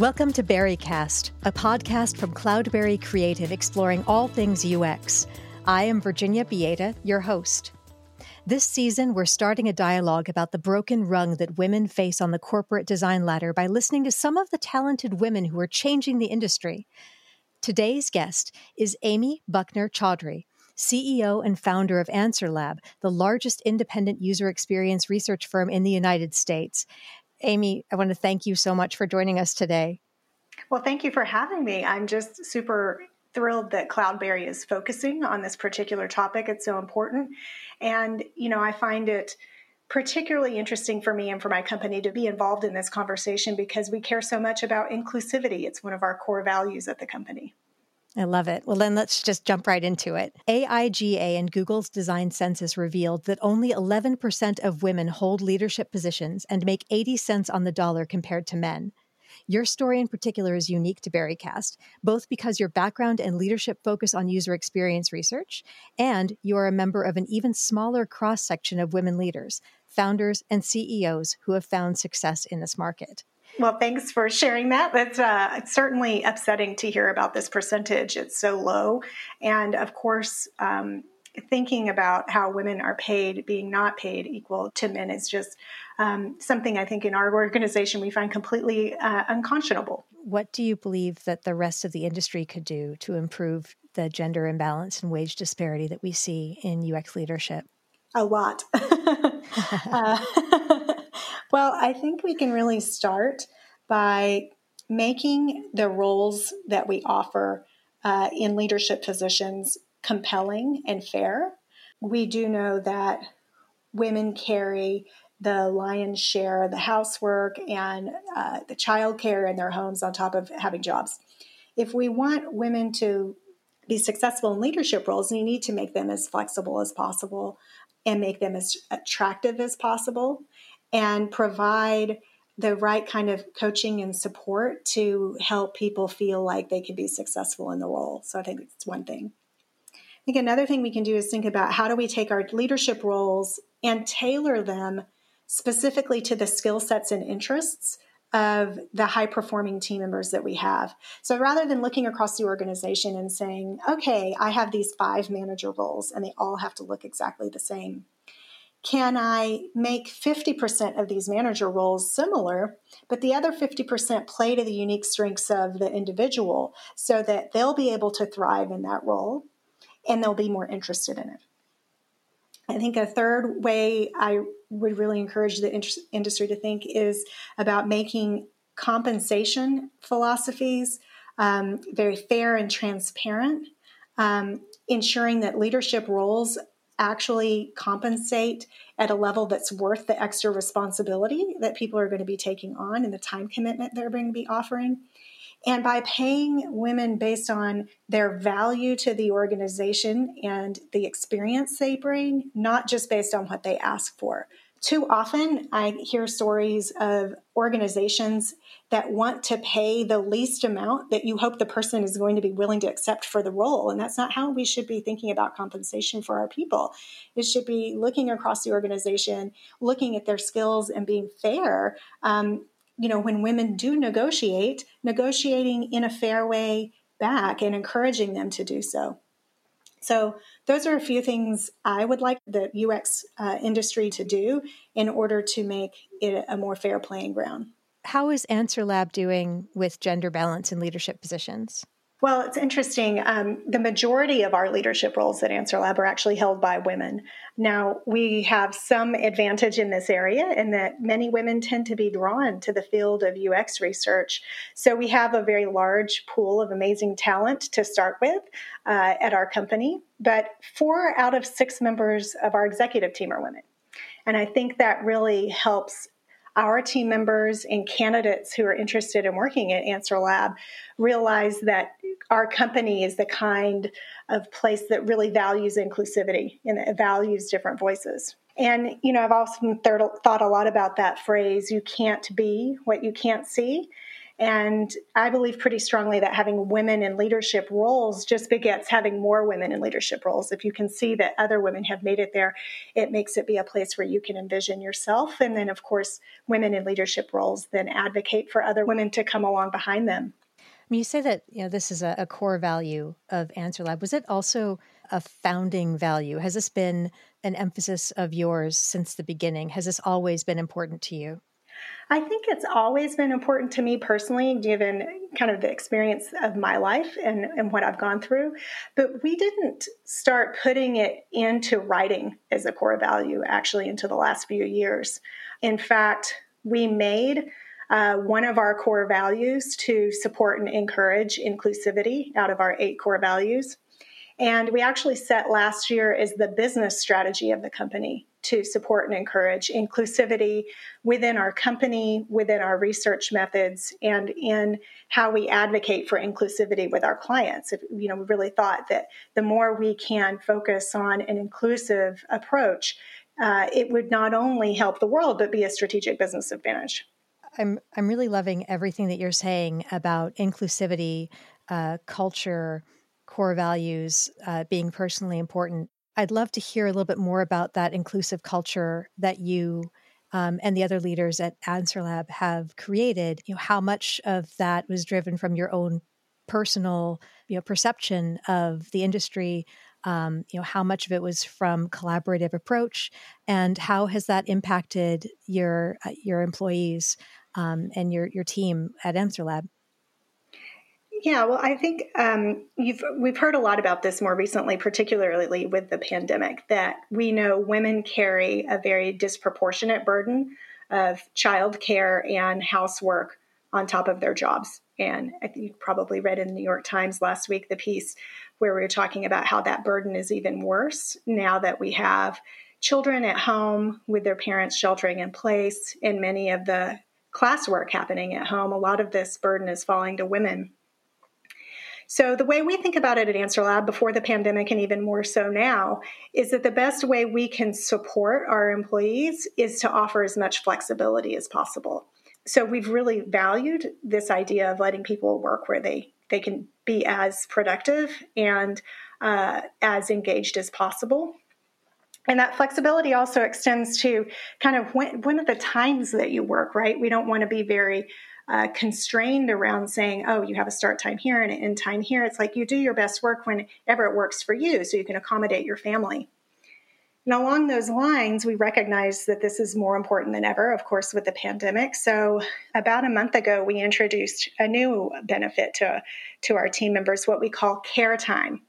Welcome to Berrycast, a podcast from Cloudberry Creative exploring all things UX. I am Virginia Bieda, your host. This season, we're starting a dialogue about the broken rung that women face on the corporate design ladder by listening to some of the talented women who are changing the industry. Today's guest is Amy Buckner Chowdhry, CEO and founder of AnswerLab, the largest independent user experience research firm in the United States. Amy, I want to thank you so much for joining us today. Well, thank you for having me. I'm just super thrilled that Cloudberry is focusing on this particular topic. It's so important. And, you know, I find it particularly interesting for me and for my company to be involved in this conversation because we care so much about inclusivity. It's one of our core values at the company. I love it. Well, then let's just jump right into it. AIGA and Google's design census revealed that only 11% of women hold leadership positions and make 80 cents on the dollar compared to men. Your story in particular is unique to Berrycast, both because your background and leadership focus on user experience research, and you are a member of an even smaller cross section of women leaders, founders, and CEOs who have found success in this market. Well, thanks for sharing that. That's uh, it's certainly upsetting to hear about this percentage. It's so low. And of course, um, thinking about how women are paid being not paid equal to men is just um, something I think in our organization we find completely uh, unconscionable. What do you believe that the rest of the industry could do to improve the gender imbalance and wage disparity that we see in UX leadership? A lot. uh, well, I think we can really start by making the roles that we offer uh, in leadership positions compelling and fair. We do know that women carry the lion's share of the housework and uh, the child care in their homes on top of having jobs. If we want women to be successful in leadership roles, we need to make them as flexible as possible and make them as attractive as possible and provide the right kind of coaching and support to help people feel like they can be successful in the role. So I think it's one thing. I think another thing we can do is think about how do we take our leadership roles and tailor them specifically to the skill sets and interests of the high performing team members that we have. So rather than looking across the organization and saying, okay, I have these five manager roles and they all have to look exactly the same, can I make 50% of these manager roles similar, but the other 50% play to the unique strengths of the individual so that they'll be able to thrive in that role and they'll be more interested in it? I think a third way I would really encourage the industry to think is about making compensation philosophies um, very fair and transparent, um, ensuring that leadership roles actually compensate at a level that's worth the extra responsibility that people are going to be taking on and the time commitment they're going to be offering. And by paying women based on their value to the organization and the experience they bring, not just based on what they ask for. Too often, I hear stories of organizations that want to pay the least amount that you hope the person is going to be willing to accept for the role. And that's not how we should be thinking about compensation for our people. It should be looking across the organization, looking at their skills, and being fair. Um, you know, when women do negotiate, negotiating in a fair way back and encouraging them to do so. So, those are a few things I would like the UX uh, industry to do in order to make it a more fair playing ground. How is AnswerLab doing with gender balance in leadership positions? Well, it's interesting. Um, the majority of our leadership roles at AnswerLab are actually held by women. Now, we have some advantage in this area in that many women tend to be drawn to the field of UX research. So we have a very large pool of amazing talent to start with uh, at our company. But four out of six members of our executive team are women. And I think that really helps our team members and candidates who are interested in working at AnswerLab realize that our company is the kind of place that really values inclusivity and it values different voices. And, you know, I've often thought a lot about that phrase, you can't be what you can't see. And I believe pretty strongly that having women in leadership roles just begets having more women in leadership roles. If you can see that other women have made it there, it makes it be a place where you can envision yourself. And then, of course, women in leadership roles then advocate for other women to come along behind them. you say that you know this is a, a core value of Answer Lab. Was it also a founding value? Has this been an emphasis of yours since the beginning? Has this always been important to you? I think it's always been important to me personally, given kind of the experience of my life and, and what I've gone through. But we didn't start putting it into writing as a core value actually until the last few years. In fact, we made uh, one of our core values to support and encourage inclusivity out of our eight core values. And we actually set last year as the business strategy of the company to support and encourage inclusivity within our company, within our research methods, and in how we advocate for inclusivity with our clients. If, you know, we really thought that the more we can focus on an inclusive approach, uh, it would not only help the world but be a strategic business advantage. I'm I'm really loving everything that you're saying about inclusivity, uh, culture, core values uh, being personally important. I'd love to hear a little bit more about that inclusive culture that you um, and the other leaders at Answer Lab have created. You know, how much of that was driven from your own personal, you know, perception of the industry. Um, you know, how much of it was from collaborative approach, and how has that impacted your uh, your employees um, and your your team at Answer Lab? Yeah, well, I think um, you've we've heard a lot about this more recently, particularly with the pandemic. That we know women carry a very disproportionate burden of childcare and housework on top of their jobs. And I think you probably read in the New York Times last week the piece where we were talking about how that burden is even worse now that we have children at home with their parents sheltering in place and many of the classwork happening at home. A lot of this burden is falling to women so, the way we think about it at Answer Lab before the pandemic, and even more so now, is that the best way we can support our employees is to offer as much flexibility as possible. So, we've really valued this idea of letting people work where they, they can be as productive and uh, as engaged as possible. And that flexibility also extends to kind of when, when are the times that you work, right? We don't want to be very uh, constrained around saying, oh, you have a start time here and an end time here. It's like you do your best work whenever it works for you so you can accommodate your family. And along those lines, we recognize that this is more important than ever, of course, with the pandemic. So, about a month ago, we introduced a new benefit to, to our team members, what we call care time.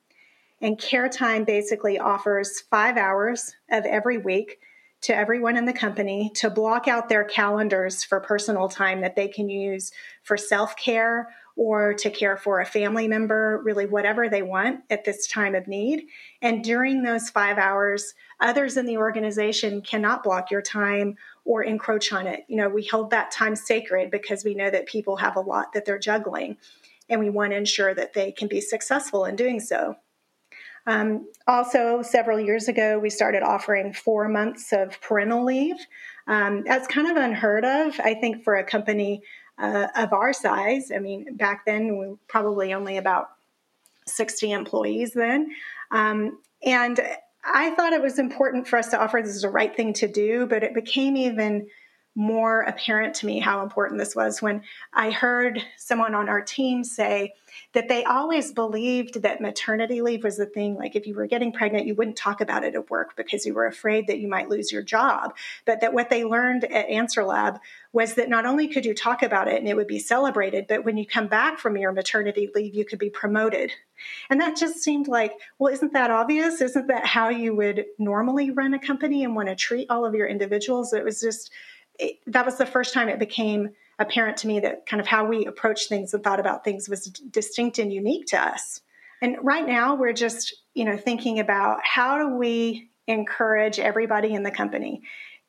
And care time basically offers five hours of every week to everyone in the company to block out their calendars for personal time that they can use for self care or to care for a family member, really whatever they want at this time of need. And during those five hours, others in the organization cannot block your time or encroach on it. You know, we hold that time sacred because we know that people have a lot that they're juggling, and we want to ensure that they can be successful in doing so. Um, also, several years ago, we started offering four months of parental leave. Um, that's kind of unheard of, I think, for a company uh, of our size. I mean, back then, we were probably only about 60 employees then. Um, and I thought it was important for us to offer this as the right thing to do, but it became even more apparent to me how important this was when I heard someone on our team say that they always believed that maternity leave was the thing. Like if you were getting pregnant, you wouldn't talk about it at work because you were afraid that you might lose your job. But that what they learned at Answer Lab was that not only could you talk about it and it would be celebrated, but when you come back from your maternity leave, you could be promoted. And that just seemed like, well, isn't that obvious? Isn't that how you would normally run a company and want to treat all of your individuals? It was just, it, that was the first time it became apparent to me that kind of how we approach things and thought about things was distinct and unique to us. And right now we're just, you know, thinking about how do we encourage everybody in the company,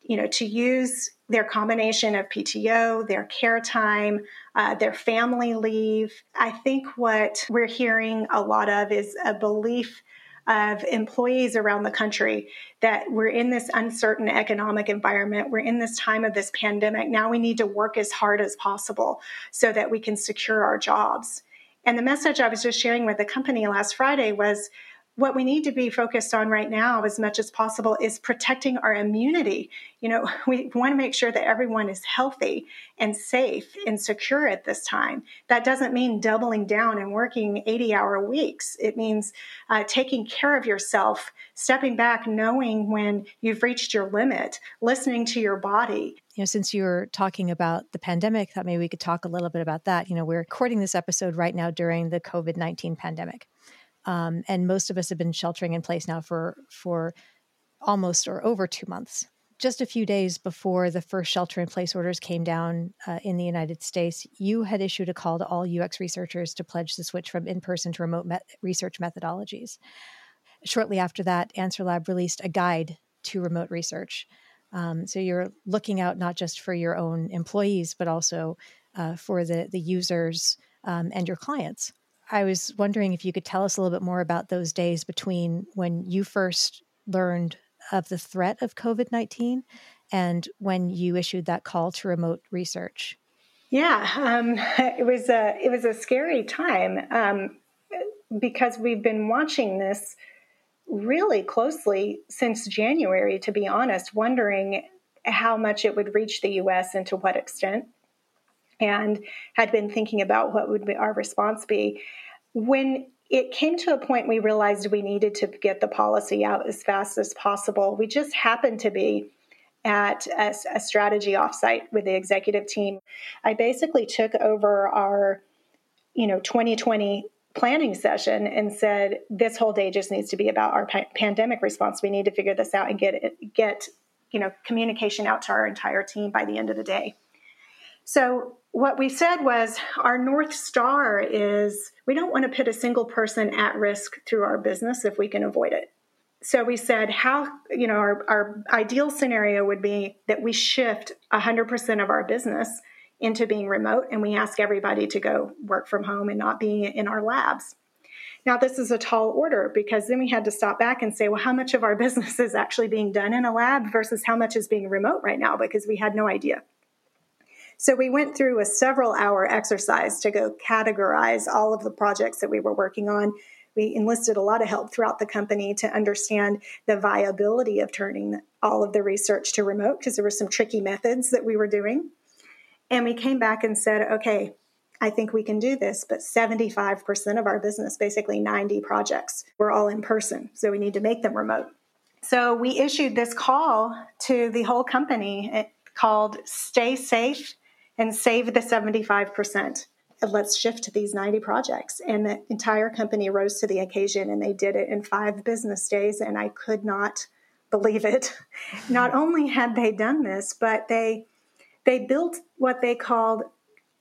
you know, to use their combination of PTO, their care time, uh, their family leave. I think what we're hearing a lot of is a belief of employees around the country that we're in this uncertain economic environment. We're in this time of this pandemic. Now we need to work as hard as possible so that we can secure our jobs. And the message I was just sharing with the company last Friday was what we need to be focused on right now as much as possible is protecting our immunity. You know we want to make sure that everyone is healthy and safe and secure at this time. That doesn't mean doubling down and working 80 hour weeks. It means uh, taking care of yourself stepping back knowing when you've reached your limit listening to your body. You know since you're talking about the pandemic thought maybe we could talk a little bit about that. You know we're recording this episode right now during the covid-19 pandemic um, and most of us have been sheltering in place now for for almost or over two months. Just a few days before the first shelter in place orders came down uh, in the United States, you had issued a call to all UX researchers to pledge the switch from in person to remote met- research methodologies. Shortly after that, Answer Lab released a guide to remote research. Um, so you're looking out not just for your own employees, but also uh, for the, the users um, and your clients. I was wondering if you could tell us a little bit more about those days between when you first learned of the threat of COVID 19 and when you issued that call to remote research. Yeah, um, it was a it was a scary time um, because we've been watching this really closely since January. To be honest, wondering how much it would reach the U.S. and to what extent and had been thinking about what would be our response be. When it came to a point we realized we needed to get the policy out as fast as possible, we just happened to be at a, a strategy offsite with the executive team. I basically took over our, you know, 2020 planning session and said this whole day just needs to be about our pa- pandemic response. We need to figure this out and get it, get you know communication out to our entire team by the end of the day. So what we said was our North Star is we don't want to put a single person at risk through our business if we can avoid it. So we said, how, you know, our, our ideal scenario would be that we shift 100% of our business into being remote and we ask everybody to go work from home and not be in our labs. Now, this is a tall order because then we had to stop back and say, well, how much of our business is actually being done in a lab versus how much is being remote right now because we had no idea. So we went through a several hour exercise to go categorize all of the projects that we were working on. We enlisted a lot of help throughout the company to understand the viability of turning all of the research to remote because there were some tricky methods that we were doing. And we came back and said, okay, I think we can do this, but 75% of our business, basically 90 projects, were all in person. So we need to make them remote. So we issued this call to the whole company eh, called Stay Safe and save the 75%. And let's shift to these 90 projects. And the entire company rose to the occasion and they did it in five business days. And I could not believe it. Not only had they done this, but they they built what they called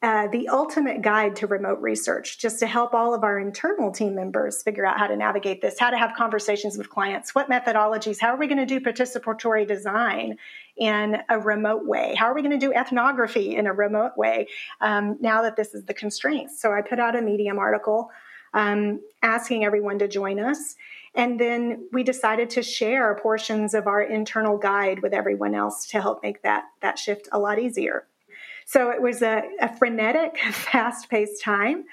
uh, the ultimate guide to remote research, just to help all of our internal team members figure out how to navigate this, how to have conversations with clients, what methodologies, how are we going to do participatory design in a remote way? How are we going to do ethnography in a remote way um, now that this is the constraints? So I put out a Medium article um, asking everyone to join us. And then we decided to share portions of our internal guide with everyone else to help make that, that shift a lot easier. So it was a, a frenetic, fast paced time.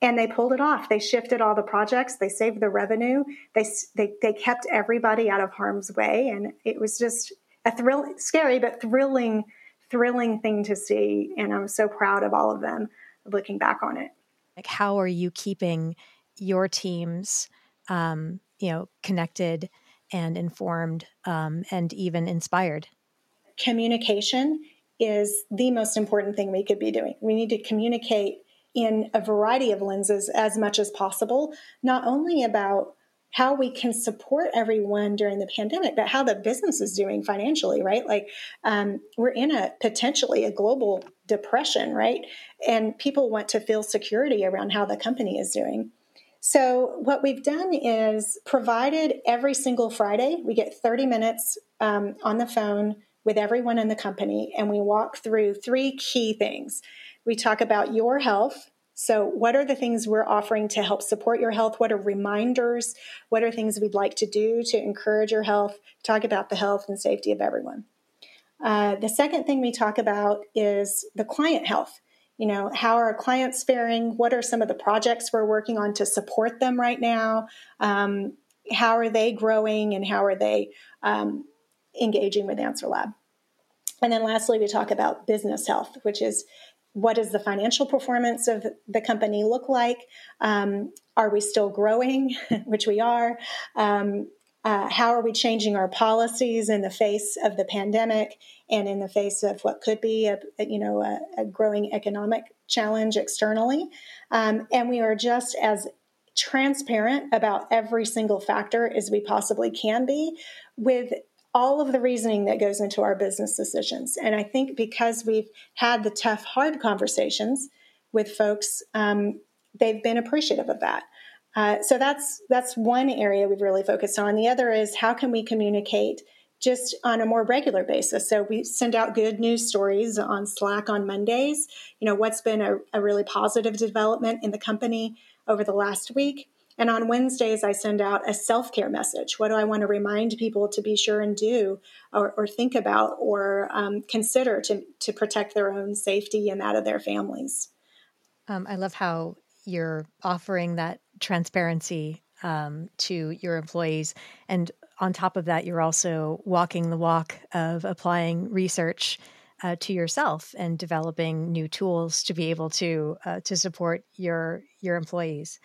And they pulled it off. They shifted all the projects. They saved the revenue. They, they, they kept everybody out of harm's way. And it was just a thrill, scary, but thrilling, thrilling thing to see. And I'm so proud of all of them looking back on it. Like, how are you keeping your teams, um, you know, connected and informed um, and even inspired? Communication is the most important thing we could be doing. We need to communicate in a variety of lenses as much as possible, not only about how we can support everyone during the pandemic, but how the business is doing financially, right? Like um, we're in a potentially a global depression, right? And people want to feel security around how the company is doing. So, what we've done is provided every single Friday, we get 30 minutes um, on the phone with everyone in the company and we walk through three key things. We talk about your health, So, what are the things we're offering to help support your health? What are reminders? What are things we'd like to do to encourage your health? Talk about the health and safety of everyone. Uh, the second thing we talk about is the client health. You know, how are clients faring? What are some of the projects we're working on to support them right now? Um, how are they growing and how are they um, engaging with Answer Lab? And then lastly, we talk about business health, which is what does the financial performance of the company look like? Um, are we still growing, which we are? Um, uh, how are we changing our policies in the face of the pandemic and in the face of what could be a, you know a, a growing economic challenge externally? Um, and we are just as transparent about every single factor as we possibly can be with all of the reasoning that goes into our business decisions. And I think because we've had the tough, hard conversations with folks, um, they've been appreciative of that. Uh, so that's that's one area we've really focused on. The other is how can we communicate just on a more regular basis. So we send out good news stories on Slack on Mondays. You know what's been a, a really positive development in the company over the last week and on Wednesdays, I send out a self care message. What do I want to remind people to be sure and do or, or think about or um, consider to, to protect their own safety and that of their families? Um, I love how you're offering that transparency um, to your employees. And on top of that, you're also walking the walk of applying research uh, to yourself and developing new tools to be able to uh, to support your your employees.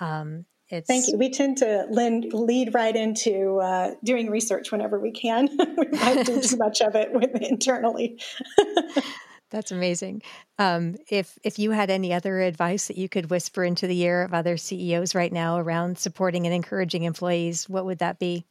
Um, it's, Thank you. We tend to lead, lead right into uh, doing research whenever we can. we might do too much of it with, internally. That's amazing. Um, if if you had any other advice that you could whisper into the ear of other CEOs right now around supporting and encouraging employees, what would that be?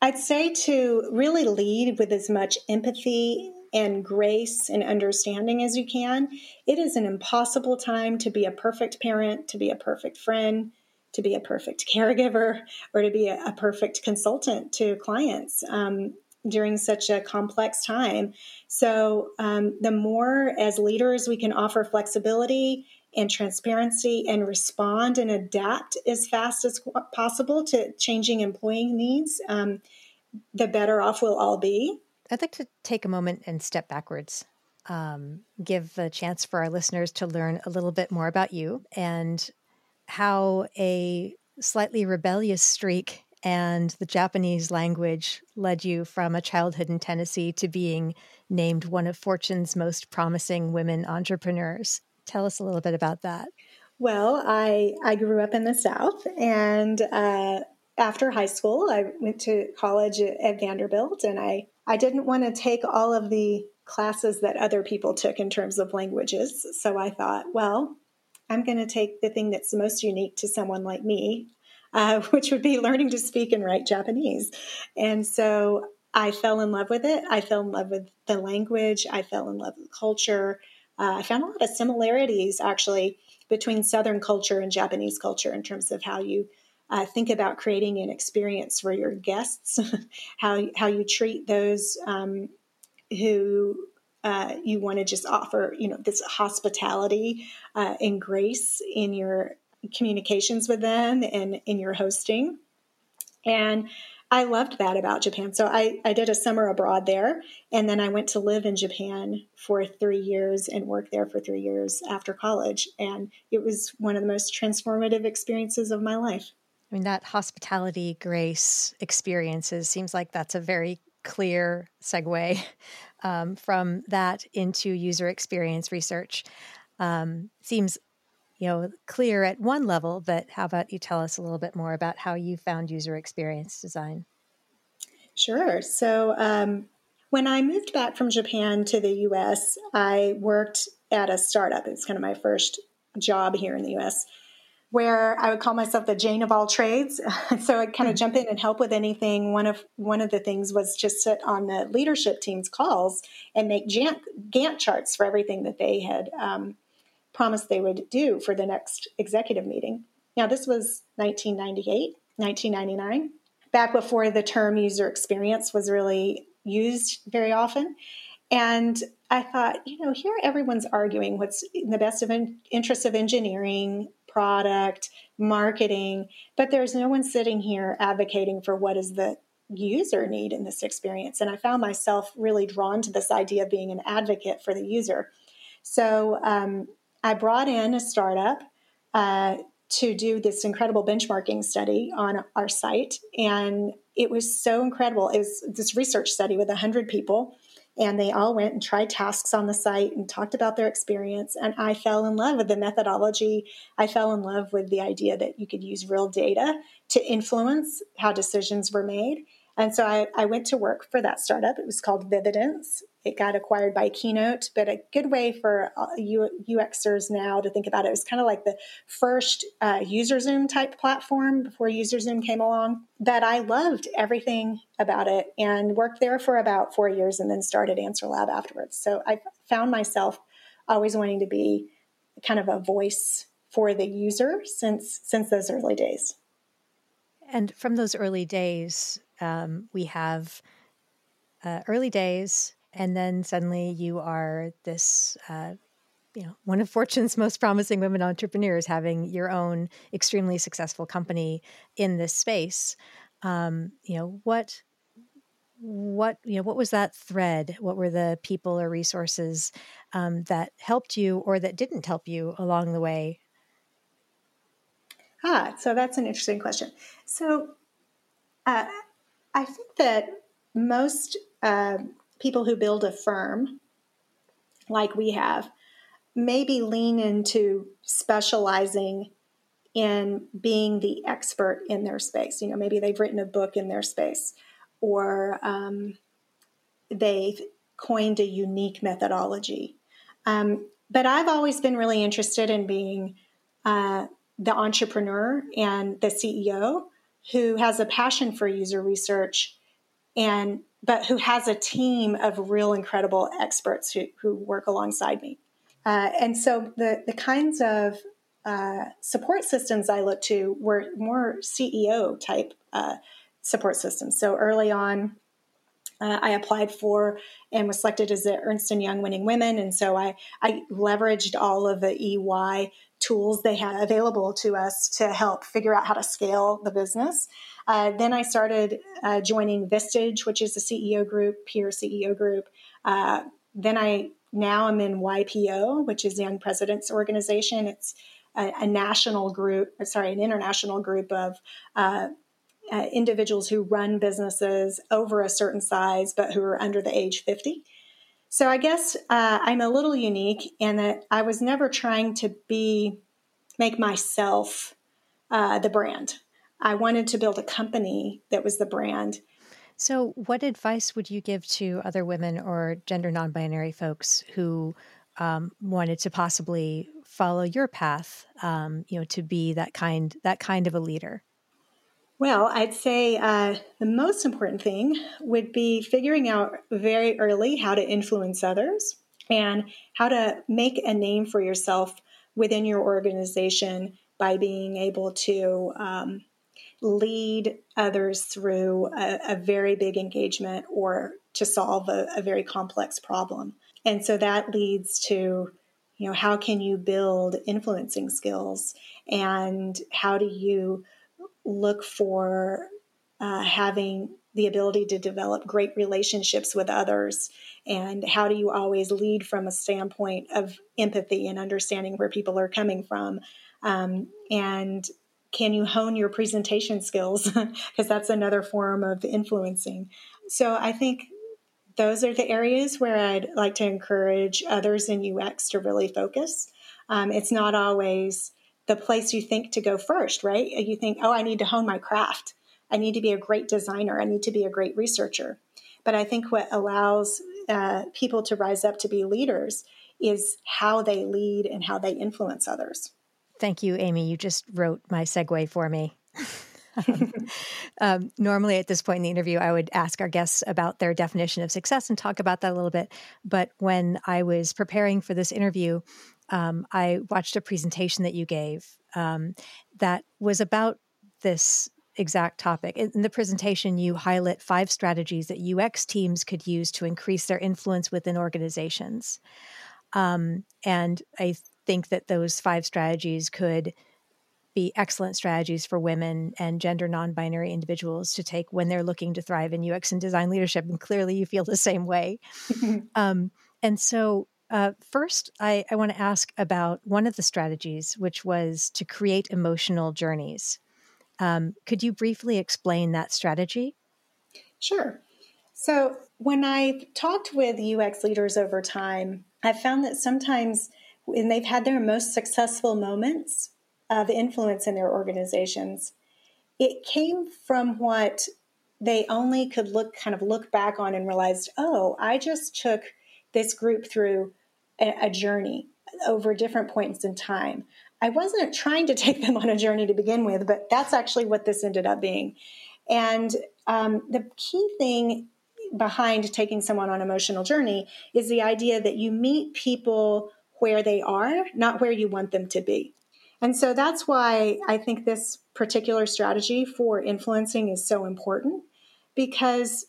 I'd say to really lead with as much empathy and grace and understanding as you can. It is an impossible time to be a perfect parent, to be a perfect friend, to be a perfect caregiver or to be a, a perfect consultant to clients um, during such a complex time. So, um, the more as leaders we can offer flexibility and transparency and respond and adapt as fast as possible to changing employee needs, um, the better off we'll all be. I'd like to take a moment and step backwards. Um, give a chance for our listeners to learn a little bit more about you and how a slightly rebellious streak and the Japanese language led you from a childhood in Tennessee to being named one of Fortune's most promising women entrepreneurs. Tell us a little bit about that. Well, I I grew up in the South, and uh, after high school, I went to college at Vanderbilt, and I I didn't want to take all of the classes that other people took in terms of languages, so I thought, well, I'm going to take the thing that's the most unique to someone like me, uh, which would be learning to speak and write Japanese. And so I fell in love with it. I fell in love with the language. I fell in love with culture. Uh, I found a lot of similarities actually between Southern culture and Japanese culture in terms of how you uh, think about creating an experience for your guests, how how you treat those um, who uh, you want to just offer, you know, this hospitality uh, and grace in your communications with them and in your hosting. And I loved that about Japan. So I, I did a summer abroad there, and then I went to live in Japan for three years and work there for three years after college. And it was one of the most transformative experiences of my life. I mean, that hospitality grace experiences seems like that's a very clear segue um, from that into user experience research. Um, seems you know clear at one level, but how about you tell us a little bit more about how you found user experience design? Sure. So um, when I moved back from Japan to the U.S., I worked at a startup. It's kind of my first job here in the U.S where I would call myself the Jane of all trades. so I'd kind of hmm. jump in and help with anything. One of one of the things was just sit on the leadership team's calls and make Gantt charts for everything that they had um, promised they would do for the next executive meeting. Now this was 1998, 1999, back before the term user experience was really used very often. And I thought, you know, here everyone's arguing what's in the best of in- interest of engineering, product, marketing, but there's no one sitting here advocating for what is the user need in this experience. And I found myself really drawn to this idea of being an advocate for the user. So um, I brought in a startup uh, to do this incredible benchmarking study on our site. And it was so incredible. It was this research study with 100 people. And they all went and tried tasks on the site and talked about their experience. And I fell in love with the methodology. I fell in love with the idea that you could use real data to influence how decisions were made. And so I, I went to work for that startup. It was called Vividence. It got acquired by Keynote, but a good way for UXers now to think about it was kind of like the first uh, UserZoom type platform before UserZoom came along. That I loved everything about it and worked there for about four years and then started Answer Lab afterwards. So I found myself always wanting to be kind of a voice for the user since since those early days. And from those early days, um, we have uh, early days, and then suddenly you are this. Uh, you know, one of Fortune's most promising women entrepreneurs, having your own extremely successful company in this space. Um, you know what what you know what was that thread what were the people or resources um, that helped you or that didn't help you along the way ah so that's an interesting question so uh, I think that most uh, people who build a firm, like we have, maybe lean into specializing in being the expert in their space. You know, maybe they've written a book in their space, or um, they've coined a unique methodology. Um, but I've always been really interested in being uh, the entrepreneur and the CEO who has a passion for user research and but who has a team of real incredible experts who, who work alongside me. Uh, and so the, the kinds of uh, support systems I looked to were more CEO type uh, support systems. So early on, uh, I applied for and was selected as the Ernst & Young Winning Women. And so I, I leveraged all of the EY tools they had available to us to help figure out how to scale the business. Uh, then I started uh, joining Vistage, which is a CEO group, peer CEO group. Uh, then I now I'm in YPO, which is Young Presidents Organization. It's a, a national group, sorry, an international group of uh, uh, individuals who run businesses over a certain size, but who are under the age 50. So I guess uh, I'm a little unique in that I was never trying to be make myself uh, the brand. I wanted to build a company that was the brand. So, what advice would you give to other women or gender non-binary folks who um, wanted to possibly follow your path? Um, you know, to be that kind that kind of a leader. Well, I'd say uh, the most important thing would be figuring out very early how to influence others and how to make a name for yourself within your organization by being able to um, lead others through a, a, very big engagement or to solve a, a very complex problem. And so that leads to you know how can you build influencing skills and how do you look for uh, having the ability to develop great relationships with others and how do you always lead from a standpoint of empathy and understanding where people are coming from? Um, and can you hone your presentation skills? Because that's another form of influencing. So i think those are the areas where i'd like to encourage others in ux to really focus. Um, it's not always the place you think to go first, right? You think, oh, I need to hone my craft. I need to be a great designer. I need to be a great researcher. But I think what allows uh, people to rise up to be leaders is how they lead and how they influence others. Thank you, Amy. You just wrote my segue for me. um, um, normally, at this point in the interview, I would ask our guests about their definition of success and talk about that a little bit. But when I was preparing for this interview, um, I watched a presentation that you gave um, that was about this exact topic. In the presentation, you highlight five strategies that UX teams could use to increase their influence within organizations. Um, and I think that those five strategies could be excellent strategies for women and gender non binary individuals to take when they're looking to thrive in UX and design leadership. And clearly, you feel the same way. um, and so, uh, first, I, I want to ask about one of the strategies, which was to create emotional journeys. Um, could you briefly explain that strategy? Sure. So, when I've talked with UX leaders over time, I've found that sometimes when they've had their most successful moments of influence in their organizations, it came from what they only could look kind of look back on and realized, oh, I just took this group through a, a journey over different points in time. I wasn't trying to take them on a journey to begin with, but that's actually what this ended up being. And um, the key thing behind taking someone on an emotional journey is the idea that you meet people where they are, not where you want them to be. And so that's why I think this particular strategy for influencing is so important because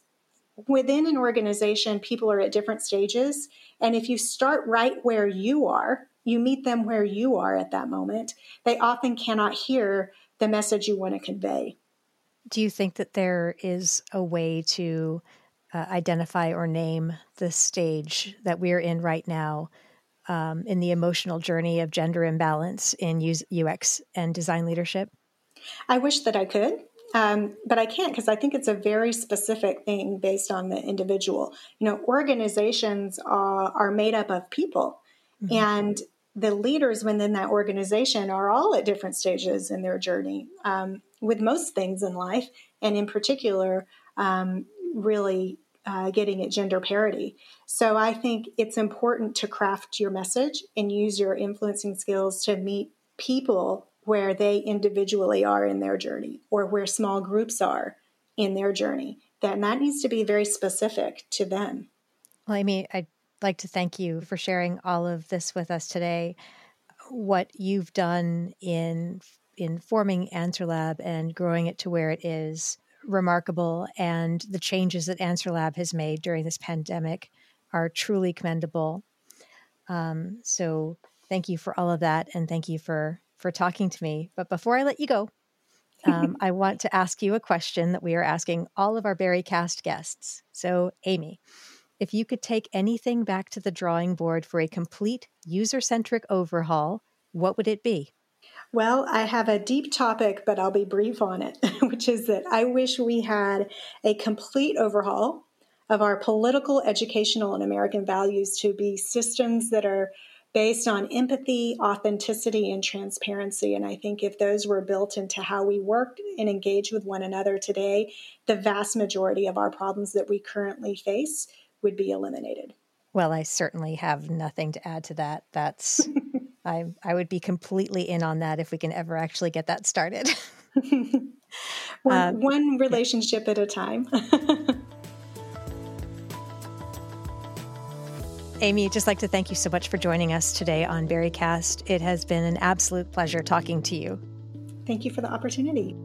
within an organization, people are at different stages. And if you start right where you are, you meet them where you are at that moment, they often cannot hear the message you want to convey. Do you think that there is a way to uh, identify or name the stage that we're in right now um, in the emotional journey of gender imbalance in UX and design leadership? I wish that I could. Um, but I can't because I think it's a very specific thing based on the individual. You know, organizations are, are made up of people, mm-hmm. and the leaders within that organization are all at different stages in their journey um, with most things in life, and in particular, um, really uh, getting at gender parity. So I think it's important to craft your message and use your influencing skills to meet people where they individually are in their journey or where small groups are in their journey. Then that needs to be very specific to them. Well, Amy, I'd like to thank you for sharing all of this with us today. What you've done in in forming AnswerLab and growing it to where it is remarkable, and the changes that AnswerLab has made during this pandemic are truly commendable. Um, so, thank you for all of that, and thank you for for talking to me. But before I let you go, um, I want to ask you a question that we are asking all of our Berrycast guests. So, Amy, if you could take anything back to the drawing board for a complete user centric overhaul, what would it be? Well, I have a deep topic, but I'll be brief on it, which is that I wish we had a complete overhaul of our political, educational, and American values to be systems that are based on empathy, authenticity, and transparency. And I think if those were built into how we work and engage with one another today, the vast majority of our problems that we currently face would be eliminated. Well, I certainly have nothing to add to that. That's I I would be completely in on that if we can ever actually get that started. one, um, one relationship at a time. Amy, just like to thank you so much for joining us today on Berrycast. It has been an absolute pleasure talking to you. Thank you for the opportunity.